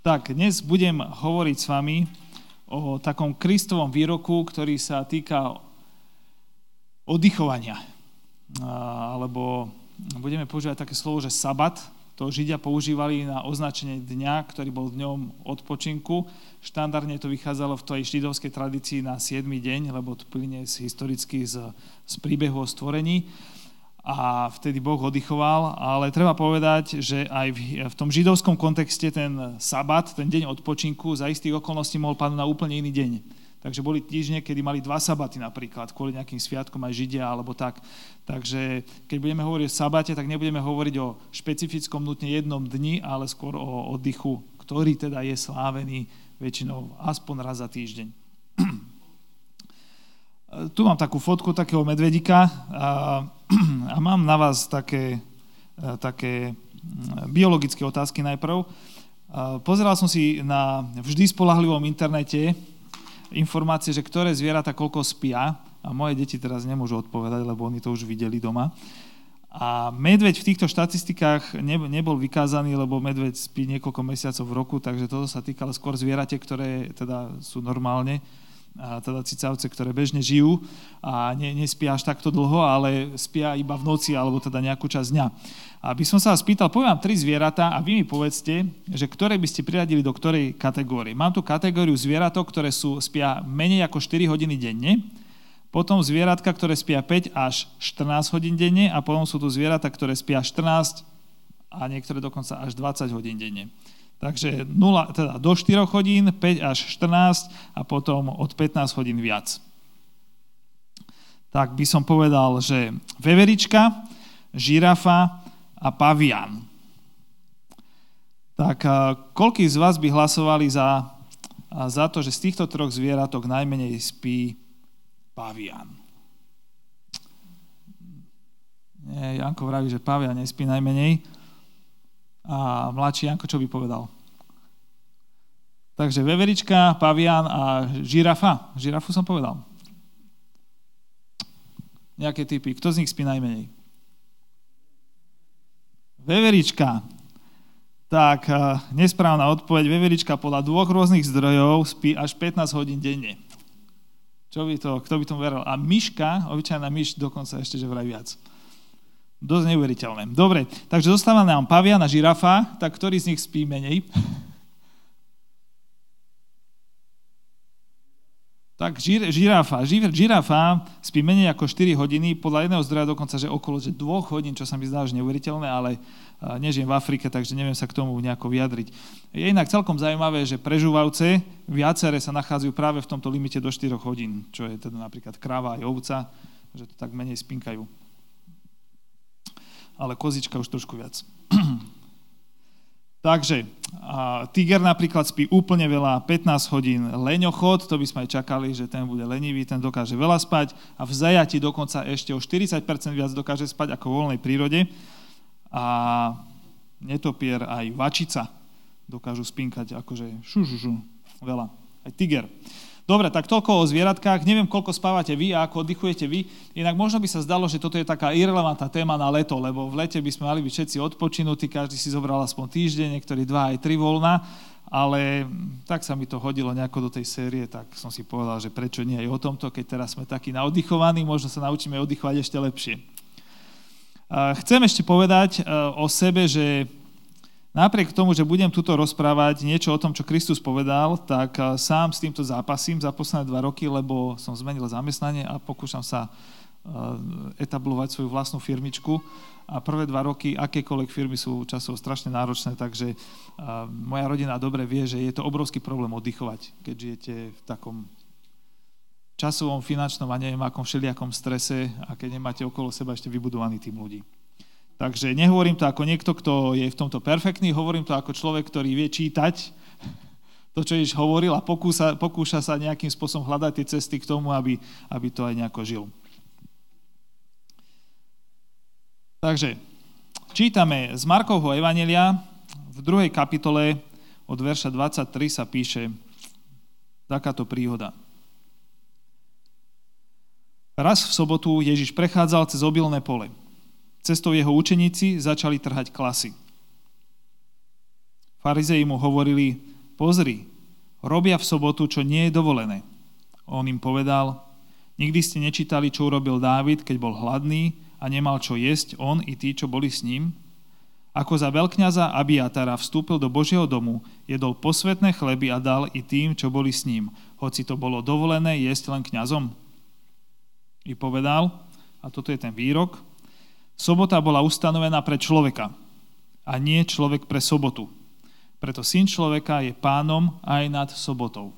Tak, dnes budem hovoriť s vami o takom Kristovom výroku, ktorý sa týka oddychovania. Alebo budeme používať také slovo, že sabat. To Židia používali na označenie dňa, ktorý bol dňom odpočinku. Štandardne to vychádzalo v tej židovskej tradícii na 7. deň, lebo to plyne z historicky z, z príbehu o stvorení a vtedy Boh oddychoval, ale treba povedať, že aj v, v tom židovskom kontexte ten sabat, ten deň odpočinku, za istých okolností mohol padnúť na úplne iný deň. Takže boli týždne, kedy mali dva sabaty napríklad, kvôli nejakým sviatkom aj Židia alebo tak. Takže keď budeme hovoriť o sabate, tak nebudeme hovoriť o špecifickom nutne jednom dni, ale skôr o oddychu, ktorý teda je slávený väčšinou aspoň raz za týždeň. Tu mám takú fotku takého medvedika a, a mám na vás také, také biologické otázky najprv. Pozeral som si na vždy spolahlivom internete informácie, že ktoré zvieratá koľko spia a moje deti teraz nemôžu odpovedať, lebo oni to už videli doma. A medveď v týchto štatistikách nebol vykázaný, lebo medveď spí niekoľko mesiacov v roku, takže toto sa týkalo skôr zvierate, ktoré teda sú normálne teda cicavce, ktoré bežne žijú a ne, nespia až takto dlho, ale spia iba v noci alebo teda nejakú časť dňa. A by som sa vás pýtal, poviem vám tri zvieratá a vy mi povedzte, že ktoré by ste priradili do ktorej kategórie. Mám tu kategóriu zvieratok, ktoré sú, spia menej ako 4 hodiny denne, potom zvieratka, ktoré spia 5 až 14 hodín denne a potom sú tu zvieratá, ktoré spia 14 a niektoré dokonca až 20 hodín denne. Takže 0, teda do 4 hodín, 5 až 14 a potom od 15 hodín viac. Tak by som povedal, že veverička, žirafa a pavian. Tak koľký z vás by hlasovali za, za to, že z týchto troch zvieratok najmenej spí pavian? Nie, Janko vraví, že pavian nespí najmenej. A mladší Janko, čo by povedal? Takže veverička, pavian a žirafa. Žirafu som povedal. Nejaké typy. Kto z nich spí najmenej? Veverička. Tak, eh, nesprávna odpoveď. Veverička podľa dvoch rôznych zdrojov spí až 15 hodín denne. Čo by to, kto by tomu veril? A myška, obyčajná myš, dokonca ešte, že vraj viac. Dosť neuveriteľné. Dobre, takže zostáva nám pavian a žirafa, tak ktorý z nich spí menej? tak žir, žirafa, žir, žirafa spí menej ako 4 hodiny, podľa jedného zdroja dokonca, že okolo že 2 hodín, čo sa mi zdá, že neuveriteľné, ale nežijem v Afrike, takže neviem sa k tomu nejako vyjadriť. Je inak celkom zaujímavé, že prežúvavce viaceré sa nachádzajú práve v tomto limite do 4 hodín, čo je teda napríklad kráva aj ovca, že to tak menej spinkajú ale kozička už trošku viac. Takže, tiger napríklad spí úplne veľa, 15 hodín leňochod, to by sme aj čakali, že ten bude lenivý, ten dokáže veľa spať a v zajati dokonca ešte o 40% viac dokáže spať ako v voľnej prírode a netopier aj vačica dokážu spinkať akože šu, veľa. Aj tiger. Dobre, tak toľko o zvieratkách. Neviem, koľko spávate vy a ako oddychujete vy. Inak možno by sa zdalo, že toto je taká irrelevantná téma na leto, lebo v lete by sme mali byť všetci odpočinutí, každý si zobral aspoň týždeň, niektorí dva aj tri voľna, ale tak sa mi to hodilo nejako do tej série, tak som si povedal, že prečo nie aj o tomto, keď teraz sme takí naoddychovaní, možno sa naučíme oddychovať ešte lepšie. Chcem ešte povedať e, o sebe, že Napriek tomu, že budem tuto rozprávať niečo o tom, čo Kristus povedal, tak eh, sám s týmto zápasím za posledné dva roky, lebo som zmenil zamestnanie a pokúšam sa eh, etablovať svoju vlastnú firmičku. A prvé dva roky akékoľvek firmy sú časovo strašne náročné, takže eh, moja rodina dobre vie, že je to obrovský problém oddychovať, keď žijete v takom časovom, finančnom a neviem akom všelijakom strese a keď nemáte okolo seba ešte vybudovaný tým ľudí. Takže nehovorím to ako niekto, kto je v tomto perfektný, hovorím to ako človek, ktorý vie čítať to, čo Ježiš hovoril a pokúsa, pokúša sa nejakým spôsobom hľadať tie cesty k tomu, aby, aby to aj nejako žil. Takže čítame z Markovho Evanelia v druhej kapitole od verša 23 sa píše takáto príhoda. Raz v sobotu Ježiš prechádzal cez obilné pole. Cestou jeho učeníci začali trhať klasy. Farizei mu hovorili, pozri, robia v sobotu, čo nie je dovolené. On im povedal, nikdy ste nečítali, čo urobil Dávid, keď bol hladný a nemal čo jesť, on i tí, čo boli s ním? Ako za veľkňaza Abiatara vstúpil do Božieho domu, jedol posvetné chleby a dal i tým, čo boli s ním, hoci to bolo dovolené jesť len kňazom. I povedal, a toto je ten výrok, sobota bola ustanovená pre človeka a nie človek pre sobotu. Preto syn človeka je pánom aj nad sobotou.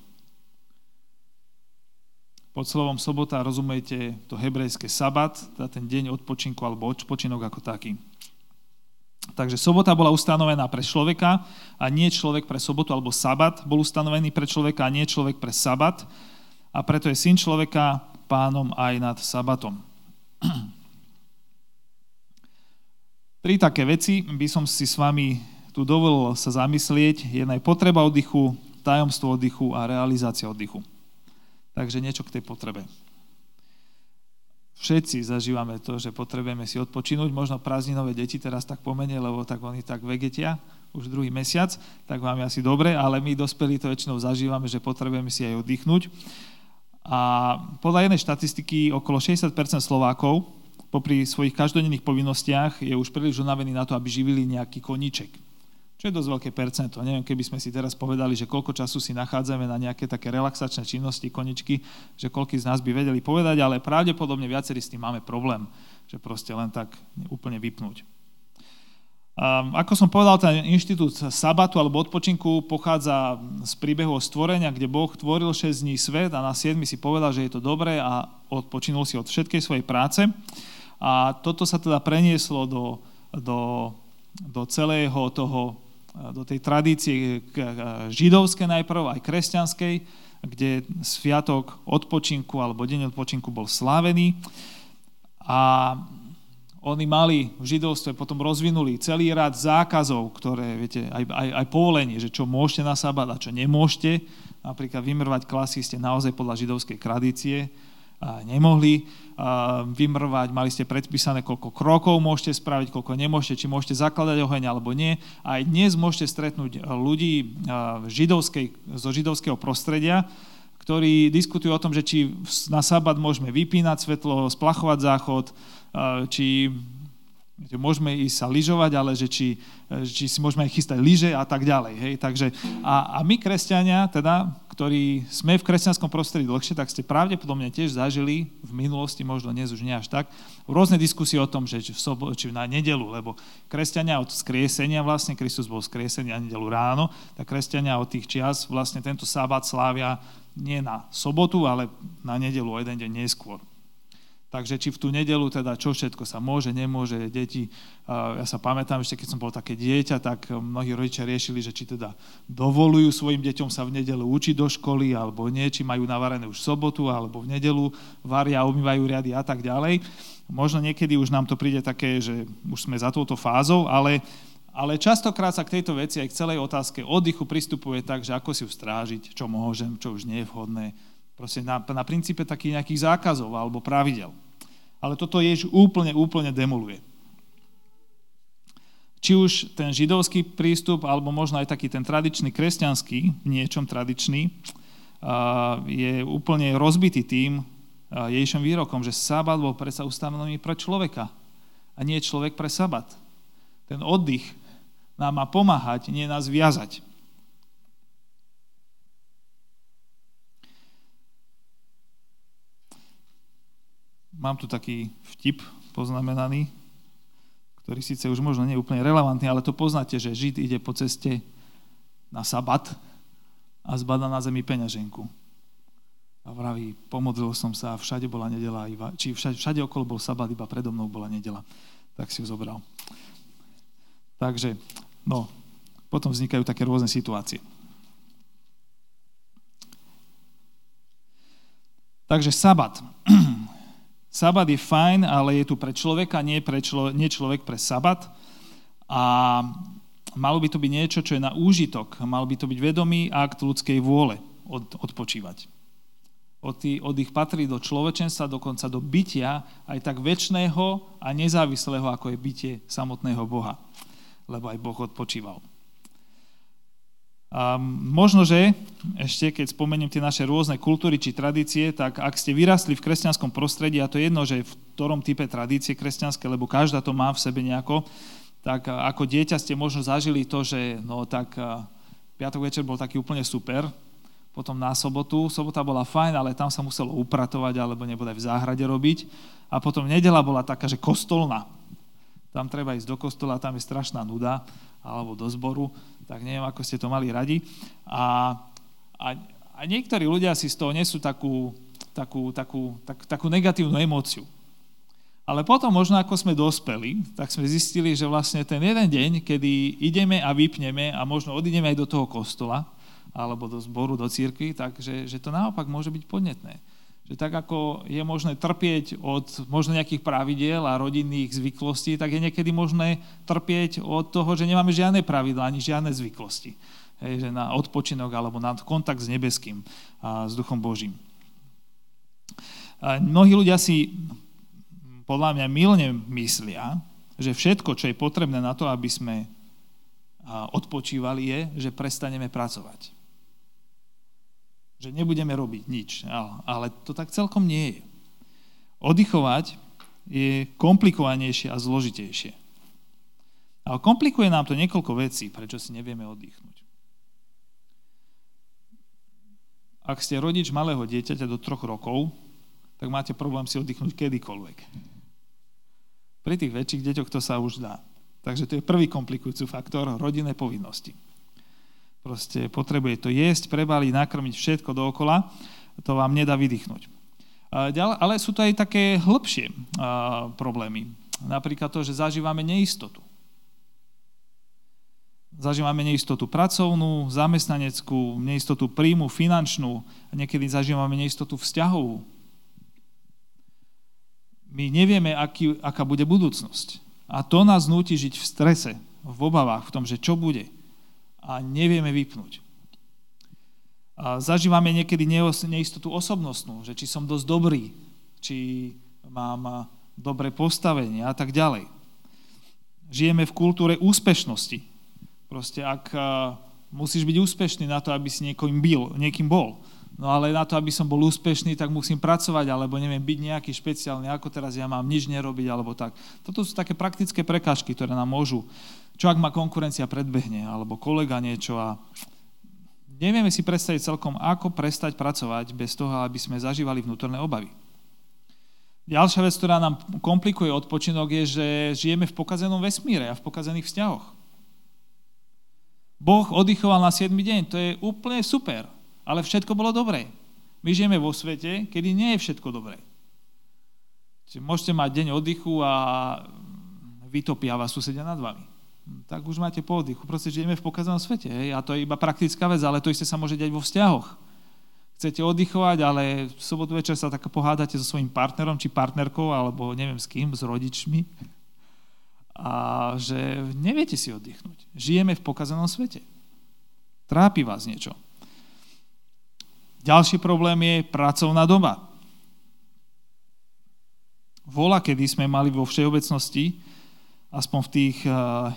Pod slovom sobota rozumiete to hebrejské sabat, teda ten deň odpočinku alebo odpočinok ako taký. Takže sobota bola ustanovená pre človeka a nie človek pre sobotu, alebo sabat bol ustanovený pre človeka a nie človek pre sabat. A preto je syn človeka pánom aj nad sabatom. Tri také veci by som si s vami tu dovolil sa zamyslieť. Jedna je potreba oddychu, tajomstvo oddychu a realizácia oddychu. Takže niečo k tej potrebe všetci zažívame to, že potrebujeme si odpočinúť. Možno prázdninové deti teraz tak pomene, lebo tak oni tak vegetia už druhý mesiac, tak vám je asi dobre, ale my dospelí to väčšinou zažívame, že potrebujeme si aj oddychnúť. A podľa jednej štatistiky okolo 60% Slovákov popri svojich každodenných povinnostiach je už príliš unavený na to, aby živili nejaký koníček čo je dosť veľké percento. Neviem, keby sme si teraz povedali, že koľko času si nachádzame na nejaké také relaxačné činnosti, koničky, že koľko z nás by vedeli povedať, ale pravdepodobne viacerí s tým máme problém, že proste len tak úplne vypnúť. Ako som povedal, ten inštitút sabatu alebo odpočinku pochádza z príbehu stvorenia, kde Boh tvoril 6 dní svet a na 7 si povedal, že je to dobré a odpočinul si od všetkej svojej práce. A toto sa teda prenieslo do, do, do celého toho do tej tradície židovskej najprv, aj kresťanskej, kde sviatok odpočinku alebo deň odpočinku bol slávený. A oni mali v židovstve, potom rozvinuli celý rad zákazov, ktoré, viete, aj, aj, aj povolenie, že čo môžete na sabat a čo nemôžete. Napríklad vymrvať klasy ste naozaj podľa židovskej tradície nemohli vymrvať, mali ste predpísané, koľko krokov môžete spraviť, koľko nemôžete, či môžete zakladať oheň alebo nie. Aj dnes môžete stretnúť ľudí židovskej, zo židovského prostredia, ktorí diskutujú o tom, že či na sabat môžeme vypínať svetlo, splachovať záchod, či môžeme ísť sa lyžovať, ale že či, či si môžeme aj chystať lyže a tak ďalej. Hej? Takže, a, a my, kresťania, teda, ktorí sme v kresťanskom prostredí dlhšie, tak ste pravdepodobne tiež zažili v minulosti, možno dnes už nie až tak, rôzne diskusie o tom, že či, v sobo, či na nedelu, lebo kresťania od skriesenia, vlastne Kristus bol skriesený na nedelu ráno, tak kresťania od tých čias vlastne tento sábat slávia nie na sobotu, ale na nedelu o jeden deň neskôr. Takže či v tú nedelu teda čo všetko sa môže, nemôže, deti, ja sa pamätám ešte, keď som bol také dieťa, tak mnohí rodičia riešili, že či teda dovolujú svojim deťom sa v nedelu učiť do školy, alebo nie, či majú navarené už sobotu, alebo v nedelu varia, umývajú riady a tak ďalej. Možno niekedy už nám to príde také, že už sme za touto fázou, ale, ale častokrát sa k tejto veci aj k celej otázke oddychu pristupuje tak, že ako si ju strážiť, čo môžem, čo už nie je vhodné, Proste na, na princípe takých nejakých zákazov alebo pravidel. Ale toto Ježiš úplne, úplne demoluje. Či už ten židovský prístup, alebo možno aj taký ten tradičný kresťanský, niečom tradičný, je úplne rozbitý tým Ježišom výrokom, že sabat bol predsa ustanovený pre človeka a nie človek pre sabat. Ten oddych nám má pomáhať, nie nás viazať. Mám tu taký vtip poznamenaný, ktorý síce už možno nie je úplne relevantný, ale to poznáte, že Žid ide po ceste na sabat a zbada na zemi peňaženku. A vraví, pomodlil som sa a všade bola nedela, iba, či všade, všade okolo bol sabat, iba predo mnou bola nedela. Tak si ju zobral. Takže, no, potom vznikajú také rôzne situácie. Takže sabat. Sabat je fajn, ale je tu pre človeka, nie, pre člo, nie človek pre sabat. A malo by to byť niečo, čo je na úžitok. Mal by to byť vedomý akt ľudskej vôle od, odpočívať. Od, tý, od ich patrí do človečenstva, dokonca do bytia, aj tak väčšného a nezávislého, ako je bytie samotného Boha. Lebo aj Boh odpočíval. Možno, že ešte keď spomeniem tie naše rôzne kultúry či tradície, tak ak ste vyrastli v kresťanskom prostredí, a to je jedno, že v ktorom type tradície kresťanské, lebo každá to má v sebe nejako, tak ako dieťa ste možno zažili to, že no tak piatok večer bol taký úplne super, potom na sobotu, sobota bola fajn, ale tam sa muselo upratovať alebo nebude v záhrade robiť. A potom nedela bola taká, že kostolná. Tam treba ísť do kostola, tam je strašná nuda, alebo do zboru tak neviem, ako ste to mali radi. A, a, a niektorí ľudia si z toho nesú takú, takú, takú, tak, takú negatívnu emóciu. Ale potom možno ako sme dospeli, tak sme zistili, že vlastne ten jeden deň, kedy ideme a vypneme a možno odídeme aj do toho kostola, alebo do zboru, do církvy, takže že to naopak môže byť podnetné že tak ako je možné trpieť od možno nejakých pravidiel a rodinných zvyklostí, tak je niekedy možné trpieť od toho, že nemáme žiadne pravidla ani žiadne zvyklosti. Hej, že na odpočinok alebo na kontakt s nebeským a s Duchom Božím. A mnohí ľudia si podľa mňa milne myslia, že všetko, čo je potrebné na to, aby sme odpočívali, je, že prestaneme pracovať že nebudeme robiť nič. Ale to tak celkom nie je. Oddychovať je komplikovanejšie a zložitejšie. Ale komplikuje nám to niekoľko vecí, prečo si nevieme oddychnúť. Ak ste rodič malého dieťaťa do troch rokov, tak máte problém si oddychnúť kedykoľvek. Pri tých väčších deťoch to sa už dá. Takže to je prvý komplikujúci faktor rodinné povinnosti. Proste potrebuje to jesť, prebaliť, nakrmiť všetko dookola, to vám nedá vydýchnuť. Ale sú to aj také hĺbšie problémy. Napríklad to, že zažívame neistotu. Zažívame neistotu pracovnú, zamestnaneckú, neistotu príjmu, finančnú, niekedy zažívame neistotu vzťahovú. My nevieme, aký, aká bude budúcnosť. A to nás núti žiť v strese, v obavách, v tom, že čo bude a nevieme vypnúť. A zažívame niekedy neistotu osobnostnú, že či som dosť dobrý, či mám dobré postavenie a tak ďalej. Žijeme v kultúre úspešnosti. Proste ak musíš byť úspešný na to, aby si niekým, byl, niekým bol. No ale na to, aby som bol úspešný, tak musím pracovať, alebo neviem, byť nejaký špeciálny, ako teraz ja mám nič nerobiť, alebo tak. Toto sú také praktické prekážky, ktoré nám môžu čo ak ma konkurencia predbehne, alebo kolega niečo a nevieme si predstaviť celkom, ako prestať pracovať bez toho, aby sme zažívali vnútorné obavy. Ďalšia vec, ktorá nám komplikuje odpočinok, je, že žijeme v pokazenom vesmíre a v pokazených vzťahoch. Boh oddychoval na 7 deň, to je úplne super, ale všetko bolo dobré. My žijeme vo svete, kedy nie je všetko dobré. Čiže môžete mať deň oddychu a vytopia vás susedia nad vami tak už máte po oddychu. Proste žijeme v pokazanom svete. Hej? A to je iba praktická vec, ale to isté sa môže diať vo vzťahoch. Chcete oddychovať, ale v sobotu večer sa tak pohádate so svojím partnerom či partnerkou, alebo neviem s kým, s rodičmi. A že neviete si oddychnúť. Žijeme v pokazanom svete. Trápi vás niečo. Ďalší problém je pracovná doba. Vola, kedy sme mali vo všeobecnosti aspoň v tých uh,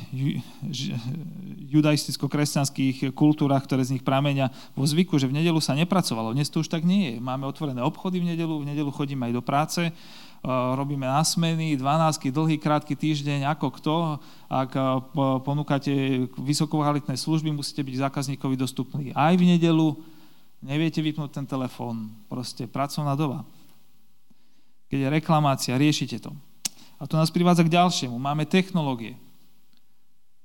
judaisticko-kresťanských kultúrach, ktoré z nich pramenia, vo zvyku, že v nedelu sa nepracovalo. Dnes to už tak nie je. Máme otvorené obchody v nedelu, v nedelu chodíme aj do práce, uh, robíme na smeny, 12 dlhý, krátky týždeň, ako kto. Ak ponúkate vysokovalitné služby, musíte byť zákazníkovi dostupní aj v nedelu. Neviete vypnúť ten telefón. Proste pracovná doba. Keď je reklamácia, riešite to. A to nás privádza k ďalšiemu. Máme technológie.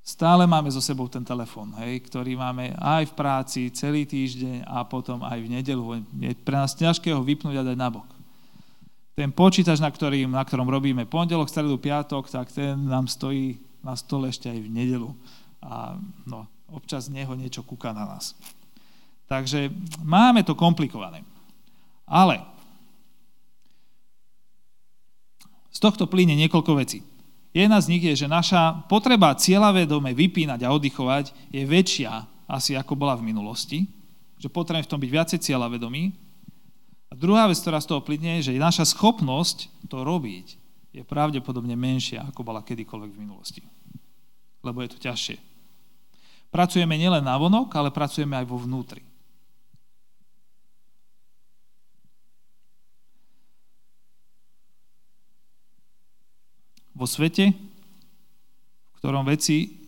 Stále máme so sebou ten telefón, hej, ktorý máme aj v práci celý týždeň a potom aj v nedelu. Je pre nás ťažké ho vypnúť a dať nabok. Ten počítač, na, ktorým, na ktorom robíme pondelok, stredu, piatok, tak ten nám stojí na stole ešte aj v nedelu. A no, občas z neho niečo kúka na nás. Takže máme to komplikované. Ale Z tohto plyne niekoľko vecí. Jedna z nich je, že naša potreba cieľavedome vypínať a oddychovať je väčšia asi ako bola v minulosti, že potrebujeme v tom byť viacej cieľavedomí. A druhá vec, ktorá z toho plyne, je, že naša schopnosť to robiť je pravdepodobne menšia, ako bola kedykoľvek v minulosti. Lebo je to ťažšie. Pracujeme nielen na vonok, ale pracujeme aj vo vnútri. Vo svete, v ktorom veci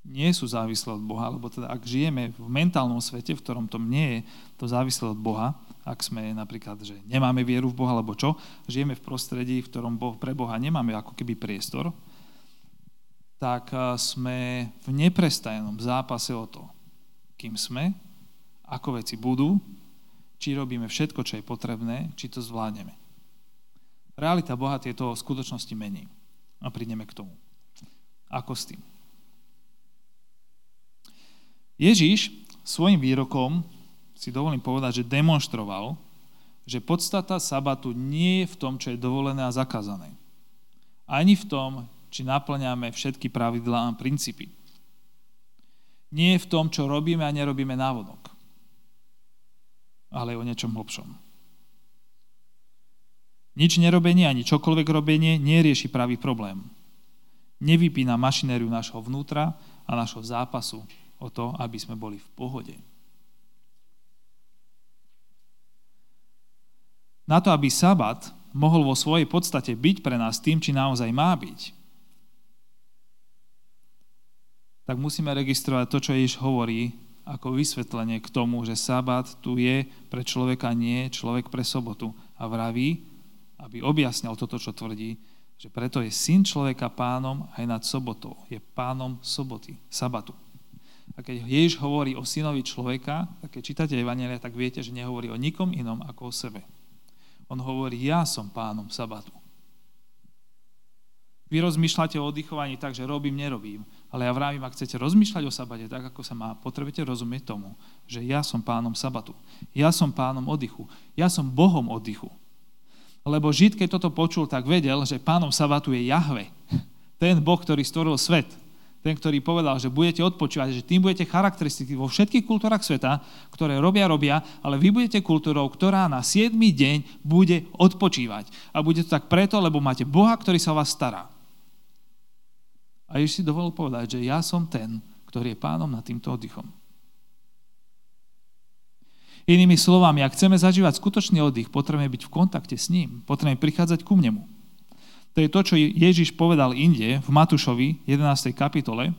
nie sú závislé od Boha, lebo teda ak žijeme v mentálnom svete, v ktorom to nie je to závislé od Boha, ak sme napríklad, že nemáme vieru v Boha, alebo čo, žijeme v prostredí, v ktorom pre Boha nemáme ako keby priestor, tak sme v neprestajnom zápase o to, kým sme, ako veci budú, či robíme všetko, čo je potrebné, či to zvládneme. Realita Boha tieto skutočnosti mení. A prídeme k tomu. Ako s tým? Ježiš svojim výrokom, si dovolím povedať, že demonstroval, že podstata sabatu nie je v tom, čo je dovolené a zakázané. Ani v tom, či naplňame všetky pravidlá a princípy. Nie je v tom, čo robíme a nerobíme návodok, ale o niečom hlbšom. Nič nerobenie ani čokoľvek robenie nerieši pravý problém. Nevypína mašinériu nášho vnútra a nášho zápasu o to, aby sme boli v pohode. Na to, aby sabat mohol vo svojej podstate byť pre nás tým, či naozaj má byť, tak musíme registrovať to, čo Ježiš hovorí ako vysvetlenie k tomu, že sabat tu je pre človeka, nie človek pre sobotu. A vraví, aby objasnil toto, čo tvrdí, že preto je syn človeka pánom aj nad sobotou. Je pánom soboty, sabatu. A keď Ježiš hovorí o synovi človeka, tak keď čítate Evangelia, tak viete, že nehovorí o nikom inom ako o sebe. On hovorí, ja som pánom sabatu. Vy rozmýšľate o oddychovaní tak, že robím, nerobím. Ale ja vravím, ak chcete rozmýšľať o sabate tak, ako sa má, potrebujete rozumieť tomu, že ja som pánom sabatu. Ja som pánom oddychu. Ja som Bohom oddychu. Lebo Žid, keď toto počul, tak vedel, že pánom sabatu je Jahve. Ten Boh, ktorý stvoril svet ten, ktorý povedal, že budete odpočívať, že tým budete charakteristiky vo všetkých kultúrach sveta, ktoré robia, robia, ale vy budete kultúrou, ktorá na 7. deň bude odpočívať. A bude to tak preto, lebo máte Boha, ktorý sa o vás stará. A Ježiš si dovolil povedať, že ja som ten, ktorý je pánom nad týmto oddychom. Inými slovami, ak chceme zažívať skutočný oddych, potrebujeme byť v kontakte s ním, potrebujeme prichádzať ku nemu. To je to, čo Ježiš povedal inde v Matúšovi 11. kapitole,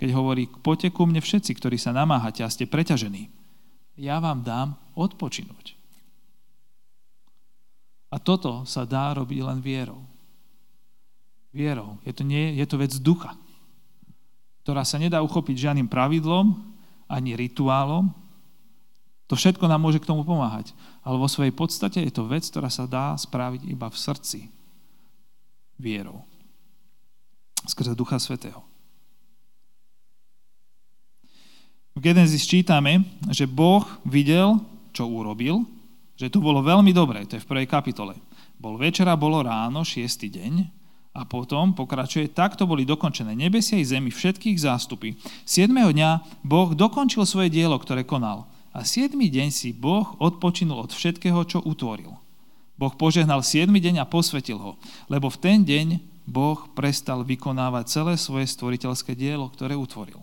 keď hovorí, poďte ku mne všetci, ktorí sa namáhate a ste preťažení. Ja vám dám odpočinúť. A toto sa dá robiť len vierou. Vierou. Je to, nie, je to vec ducha, ktorá sa nedá uchopiť žiadnym pravidlom, ani rituálom. To všetko nám môže k tomu pomáhať. Ale vo svojej podstate je to vec, ktorá sa dá spraviť iba v srdci, vierou. Skrze Ducha Svetého. V Genesis čítame, že Boh videl, čo urobil, že to bolo veľmi dobré, to je v prvej kapitole. Bol večera, bolo ráno, šiestý deň a potom pokračuje, takto boli dokončené nebesia i zemi, všetkých zástupy. 7. dňa Boh dokončil svoje dielo, ktoré konal. A 7. deň si Boh odpočinul od všetkého, čo utvoril. Boh požehnal 7. deň a posvetil ho, lebo v ten deň Boh prestal vykonávať celé svoje stvoriteľské dielo, ktoré utvoril.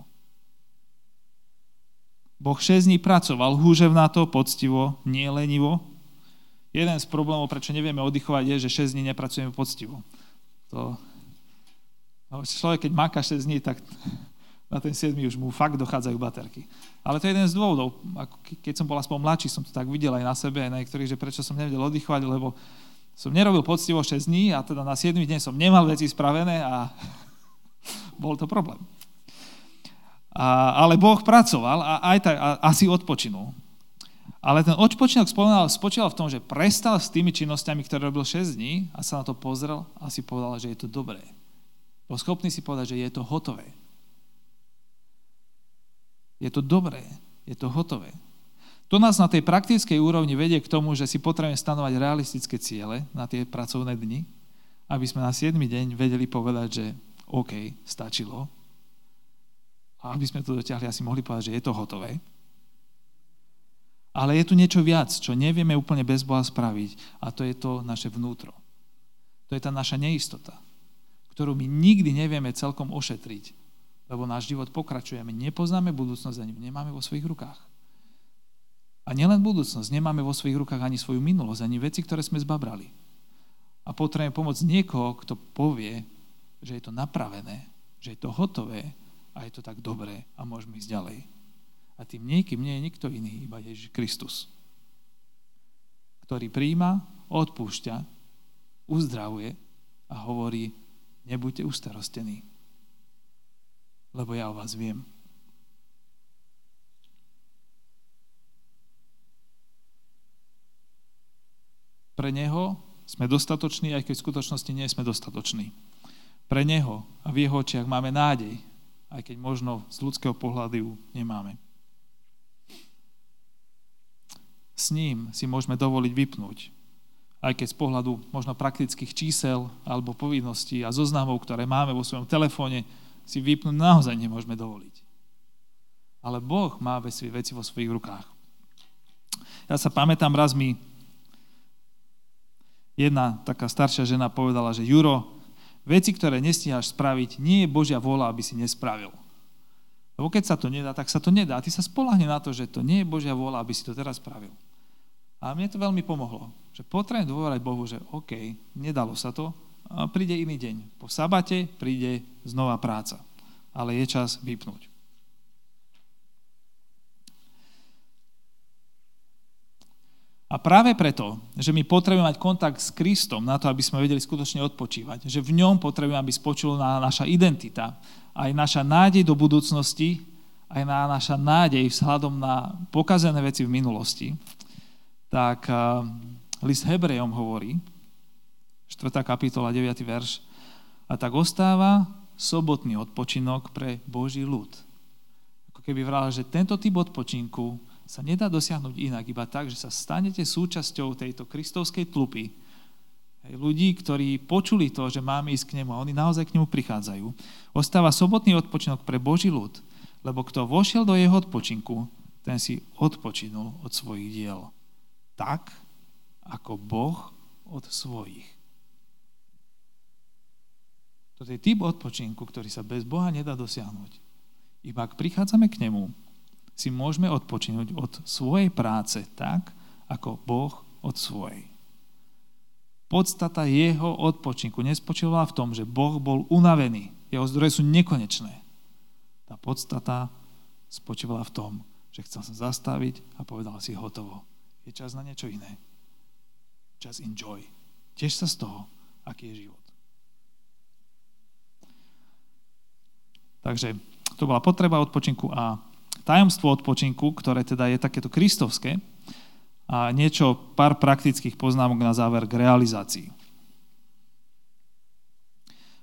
Boh 6 dní pracoval húževnato, poctivo, nie lenivo. Jeden z problémov, prečo nevieme oddychovať, je, že 6 dní nepracujeme poctivo. To... Človek, keď máka 6 dní, tak na ten 7 už mu fakt dochádzajú baterky. Ale to je jeden z dôvodov. Keď som bol aspoň mladší, som to tak videl aj na sebe, aj na niektorých, že prečo som nevedel oddychovať, lebo som nerobil poctivo 6 dní a teda na 7 deň som nemal veci spravené a bol to problém. A, ale Boh pracoval a aj tak a, asi odpočinul. Ale ten odpočinok spočíval v tom, že prestal s tými činnosťami, ktoré robil 6 dní a sa na to pozrel a si povedal, že je to dobré. Bol schopný si povedať, že je to hotové je to dobré, je to hotové. To nás na tej praktickej úrovni vedie k tomu, že si potrebujeme stanovať realistické ciele na tie pracovné dni, aby sme na 7. deň vedeli povedať, že OK, stačilo. A aby sme to dotiahli, asi mohli povedať, že je to hotové. Ale je tu niečo viac, čo nevieme úplne bez Boha spraviť a to je to naše vnútro. To je tá naša neistota, ktorú my nikdy nevieme celkom ošetriť Lebo náš život pokračuje. My nepoznáme budúcnosť, ani nemáme vo svojich rukách. A nielen budúcnosť, nemáme vo svojich rukách ani svoju minulosť, ani veci, ktoré sme zbabrali. A potrebujeme pomôcť niekoho, kto povie, že je to napravené, že je to hotové a je to tak dobré a môžeme ísť ďalej. A tým niekým nie je nikto iný, iba Ježiš Kristus, ktorý príjma, odpúšťa, uzdravuje a hovorí, nebuďte ustarostení, lebo ja o vás viem. Pre Neho sme dostatoční, aj keď v skutočnosti nie sme dostatoční. Pre Neho a v Jeho očiach máme nádej, aj keď možno z ľudského pohľadu ju nemáme. S ním si môžeme dovoliť vypnúť aj keď z pohľadu možno praktických čísel alebo povinností a zoznamov, ktoré máme vo svojom telefóne, si vypnúť naozaj nemôžeme dovoliť. Ale Boh má veci, vo svojich rukách. Ja sa pamätám, raz mi jedna taká staršia žena povedala, že Juro, veci, ktoré nestíhaš spraviť, nie je Božia vôľa, aby si nespravil. Lebo keď sa to nedá, tak sa to nedá. A ty sa spolahne na to, že to nie je Božia vôľa, aby si to teraz spravil. A mne to veľmi pomohlo, že potrebujem dôverať Bohu, že OK, nedalo sa to, a príde iný deň. Po sabate príde znova práca. Ale je čas vypnúť. A práve preto, že my potrebujeme mať kontakt s Kristom na to, aby sme vedeli skutočne odpočívať, že v ňom potrebujeme, aby spočula naša identita, aj naša nádej do budúcnosti, aj na naša nádej vzhľadom na pokazené veci v minulosti, tak eh, list Hebrejom hovorí, 4. kapitola, 9. verš, a tak ostáva sobotný odpočinok pre Boží ľud. Ako keby vral, že tento typ odpočinku sa nedá dosiahnuť inak, iba tak, že sa stanete súčasťou tejto kristovskej tlupy. Ľudí, ktorí počuli to, že máme ísť k nemu a oni naozaj k nemu prichádzajú. Ostáva sobotný odpočinok pre Boží ľud, lebo kto vošiel do jeho odpočinku, ten si odpočinul od svojich diel tak, ako Boh od svojich. To je typ odpočinku, ktorý sa bez Boha nedá dosiahnuť. Iba ak prichádzame k nemu, si môžeme odpočinúť od svojej práce tak, ako Boh od svojej. Podstata jeho odpočinku nespočívala v tom, že Boh bol unavený. Jeho zdroje sú nekonečné. Tá podstata spočívala v tom, že chcel sa zastaviť a povedal si hotovo je čas na niečo iné. Čas enjoy. Tiež sa z toho, aký je život. Takže to bola potreba odpočinku a tajomstvo odpočinku, ktoré teda je takéto kristovské a niečo, pár praktických poznámok na záver k realizácii.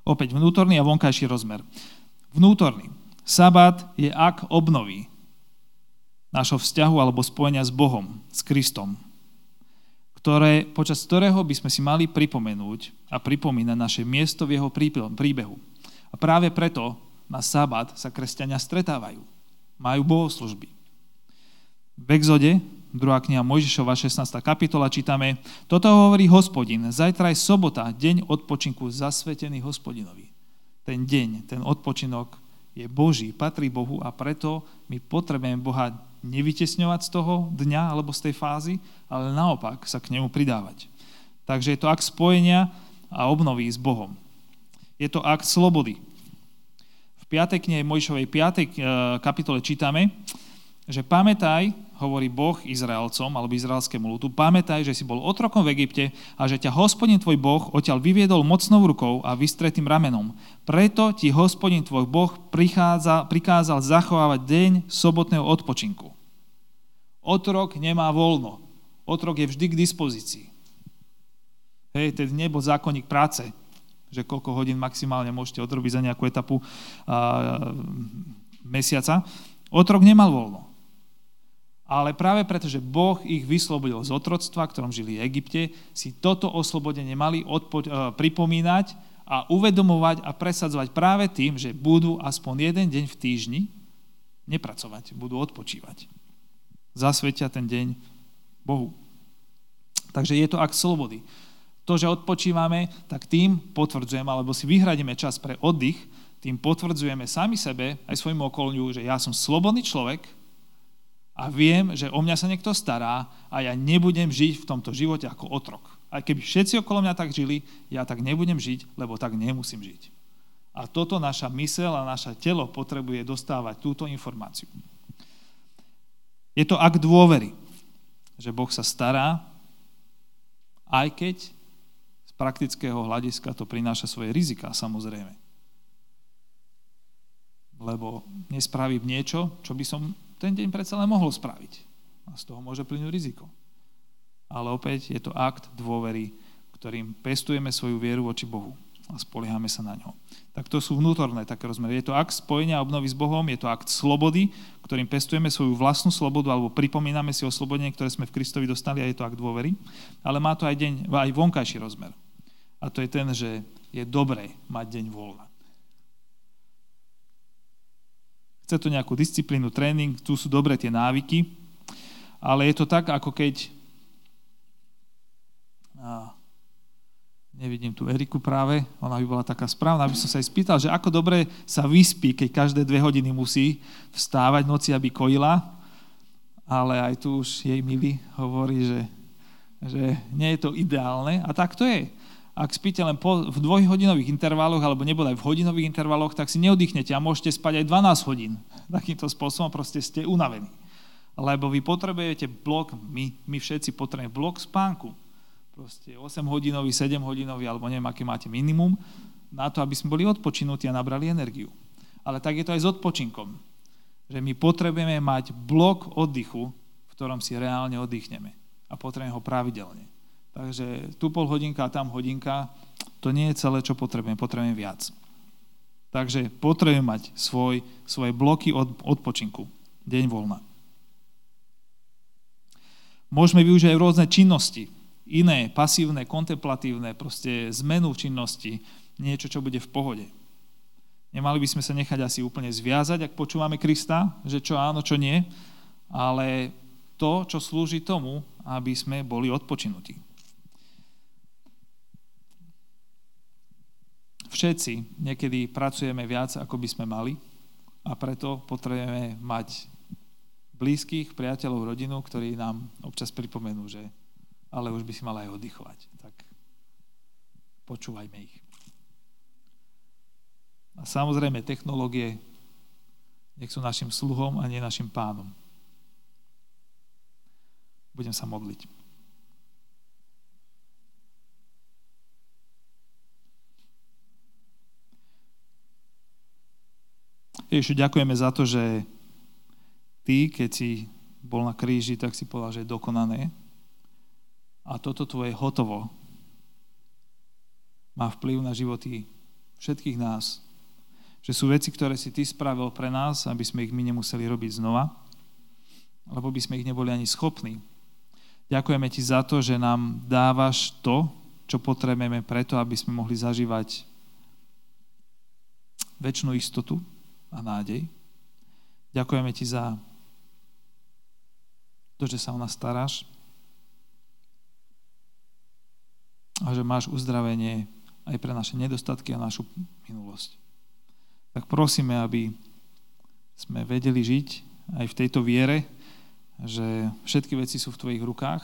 Opäť vnútorný a vonkajší rozmer. Vnútorný. Sabat je ak obnovy nášho vzťahu alebo spojenia s Bohom, s Kristom, ktoré, počas ktorého by sme si mali pripomenúť a pripomínať naše miesto v jeho príbehu. A práve preto na sabat sa kresťania stretávajú. Majú bohoslužby. V exode, 2. kniha Mojžišova, 16. kapitola, čítame, toto hovorí hospodin, zajtra je sobota, deň odpočinku zasvetený hospodinovi. Ten deň, ten odpočinok je Boží, patrí Bohu a preto my potrebujeme Boha nevytesňovať z toho dňa alebo z tej fázy, ale naopak sa k nemu pridávať. Takže je to akt spojenia a obnovy s Bohom. Je to akt slobody. V 5. knihe Mojšovej 5. Eh, kapitole čítame, že pamätaj, hovorí Boh Izraelcom alebo izraelskému ľudu, pamätaj, že si bol otrokom v Egypte a že ťa hospodin tvoj Boh odtiaľ vyviedol mocnou rukou a vystretým ramenom. Preto ti hospodin tvoj Boh prichádza, prikázal zachovávať deň sobotného odpočinku. Otrok nemá voľno. Otrok je vždy k dispozícii. Hej, tedy nebol zákonník práce, že koľko hodín maximálne môžete odrobiť za nejakú etapu a, mesiaca. Otrok nemal voľno. Ale práve preto, že Boh ich vyslobodil z otroctva, ktorom žili v Egypte, si toto oslobodenie mali odpo- e, pripomínať a uvedomovať a presadzovať práve tým, že budú aspoň jeden deň v týždni nepracovať, budú odpočívať. Zasvetia ten deň Bohu. Takže je to akt slobody. To, že odpočívame, tak tým potvrdzujem, alebo si vyhradíme čas pre oddych, tým potvrdzujeme sami sebe, aj svojmu okoliu, že ja som slobodný človek a viem, že o mňa sa niekto stará a ja nebudem žiť v tomto živote ako otrok. Aj keby všetci okolo mňa tak žili, ja tak nebudem žiť, lebo tak nemusím žiť. A toto naša mysel a naše telo potrebuje dostávať túto informáciu. Je to akt dôvery, že Boh sa stará, aj keď praktického hľadiska to prináša svoje rizika, samozrejme lebo nespravím niečo, čo by som ten deň predsa len mohol spraviť. A z toho môže plynúť riziko. Ale opäť je to akt dôvery, ktorým pestujeme svoju vieru voči Bohu a spoliehame sa na ňo. Tak to sú vnútorné také rozmery. Je to akt spojenia a obnovy s Bohom, je to akt slobody, ktorým pestujeme svoju vlastnú slobodu alebo pripomíname si oslobodenie, ktoré sme v Kristovi dostali a je to akt dôvery. Ale má to aj, deň, aj vonkajší rozmer. A to je ten, že je dobré mať deň voľna. Chce to nejakú disciplínu, tréning, tu sú dobré tie návyky, ale je to tak, ako keď... A, nevidím tu Eriku práve, ona by bola taká správna, aby som sa aj spýtal, že ako dobre sa vyspí, keď každé dve hodiny musí vstávať noci, aby kojila, ale aj tu už jej milý hovorí, že, že nie je to ideálne a tak to je ak spíte len po, v dvojhodinových intervaloch alebo nebodaj v hodinových intervaloch, tak si neoddychnete a môžete spať aj 12 hodín. Takýmto spôsobom proste ste unavení. Lebo vy potrebujete blok, my, my všetci potrebujeme blok spánku. Proste 8 hodinový, 7 hodinový, alebo neviem, aké máte minimum, na to, aby sme boli odpočinutí a nabrali energiu. Ale tak je to aj s odpočinkom. Že my potrebujeme mať blok oddychu, v ktorom si reálne oddychneme. A potrebujeme ho pravidelne. Takže tu pol hodinka a tam hodinka, to nie je celé, čo potrebujem. Potrebujem viac. Takže potrebujem mať svoj, svoje bloky od, odpočinku. Deň voľna. Môžeme využiť aj rôzne činnosti. Iné, pasívne, kontemplatívne, proste zmenu činnosti. Niečo, čo bude v pohode. Nemali by sme sa nechať asi úplne zviazať, ak počúvame Krista, že čo áno, čo nie, ale to, čo slúži tomu, aby sme boli odpočinutí. Všetci niekedy pracujeme viac, ako by sme mali a preto potrebujeme mať blízkych, priateľov, rodinu, ktorí nám občas pripomenú, že ale už by si mal aj oddychovať. Tak počúvajme ich. A samozrejme technológie nech sú našim sluhom a nie našim pánom. Budem sa modliť. Ježišu, ďakujeme za to, že ty, keď si bol na kríži, tak si povedal, že je dokonané. A toto tvoje hotovo má vplyv na životy všetkých nás. Že sú veci, ktoré si ty spravil pre nás, aby sme ich my nemuseli robiť znova, lebo by sme ich neboli ani schopní. Ďakujeme ti za to, že nám dávaš to, čo potrebujeme preto, aby sme mohli zažívať väčšinu istotu, a nádej. Ďakujeme ti za to, že sa o nás staráš a že máš uzdravenie aj pre naše nedostatky a našu minulosť. Tak prosíme, aby sme vedeli žiť aj v tejto viere, že všetky veci sú v tvojich rukách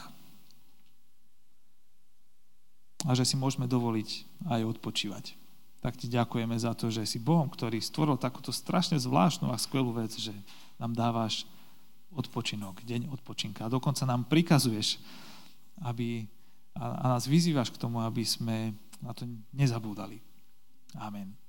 a že si môžeme dovoliť aj odpočívať tak ti ďakujeme za to, že si Bohom, ktorý stvoril takúto strašne zvláštnu a skvelú vec, že nám dávaš odpočinok, deň odpočinka. A dokonca nám prikazuješ, aby, a, a nás vyzývaš k tomu, aby sme na to nezabúdali. Amen.